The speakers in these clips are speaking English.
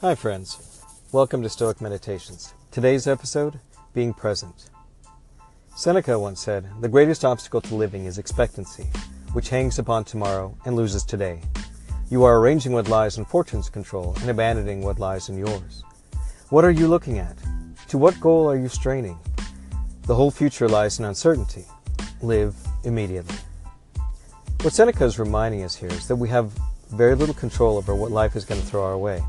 Hi, friends. Welcome to Stoic Meditations. Today's episode Being Present. Seneca once said, The greatest obstacle to living is expectancy, which hangs upon tomorrow and loses today. You are arranging what lies in fortune's control and abandoning what lies in yours. What are you looking at? To what goal are you straining? The whole future lies in uncertainty. Live immediately. What Seneca is reminding us here is that we have very little control over what life is going to throw our way.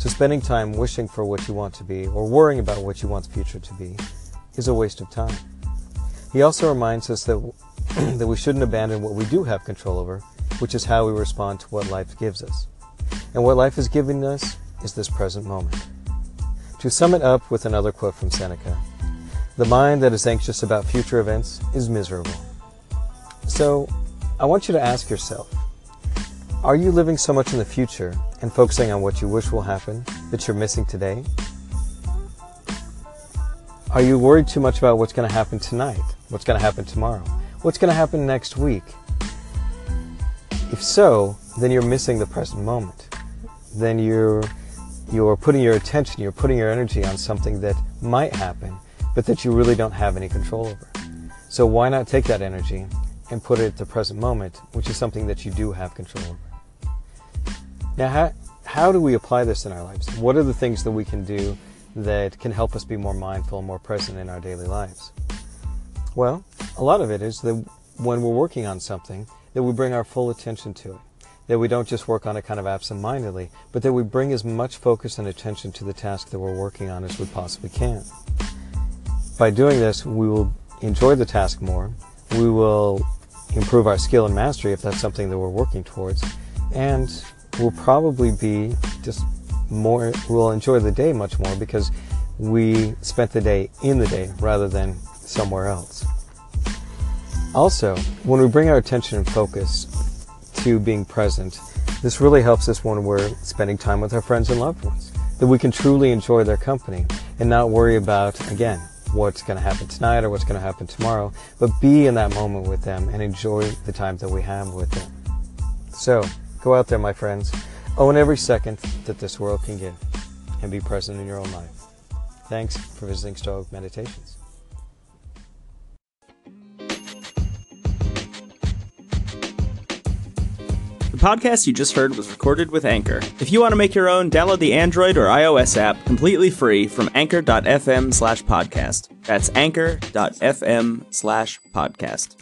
So spending time wishing for what you want to be or worrying about what you want the future to be is a waste of time. He also reminds us that, that we shouldn't abandon what we do have control over, which is how we respond to what life gives us. And what life is giving us is this present moment. To sum it up with another quote from Seneca, the mind that is anxious about future events is miserable. So, I want you to ask yourself, are you living so much in the future and focusing on what you wish will happen that you're missing today? Are you worried too much about what's going to happen tonight? What's going to happen tomorrow? What's going to happen next week? If so, then you're missing the present moment. Then you're you're putting your attention, you're putting your energy on something that might happen, but that you really don't have any control over. So why not take that energy and put it at the present moment, which is something that you do have control over? Now, how, how do we apply this in our lives? What are the things that we can do that can help us be more mindful and more present in our daily lives? Well, a lot of it is that when we're working on something, that we bring our full attention to it. That we don't just work on it kind of absent-mindedly, but that we bring as much focus and attention to the task that we're working on as we possibly can. By doing this, we will enjoy the task more, we will improve our skill and mastery if that's something that we're working towards, and we'll probably be just more, we'll enjoy the day much more because we spent the day in the day rather than somewhere else. Also, when we bring our attention and focus to being present, this really helps us when we're spending time with our friends and loved ones. That we can truly enjoy their company and not worry about, again, what's going to happen tonight or what's going to happen tomorrow, but be in that moment with them and enjoy the time that we have with them. So, Go out there, my friends. Own every second that this world can give and be present in your own life. Thanks for visiting Stoic Meditations. The podcast you just heard was recorded with Anchor. If you want to make your own, download the Android or iOS app completely free from anchor.fm slash podcast. That's anchor.fm slash podcast.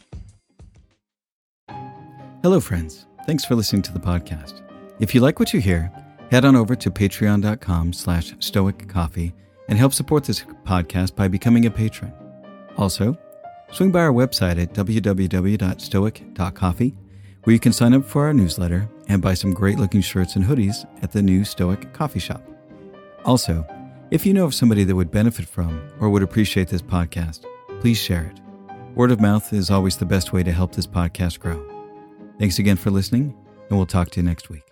Hello, friends. Thanks for listening to the podcast. If you like what you hear, head on over to patreon.com slash stoiccoffee and help support this podcast by becoming a patron. Also, swing by our website at www.stoic.coffee, where you can sign up for our newsletter and buy some great looking shirts and hoodies at the new Stoic Coffee Shop. Also, if you know of somebody that would benefit from or would appreciate this podcast, please share it. Word of mouth is always the best way to help this podcast grow. Thanks again for listening, and we'll talk to you next week.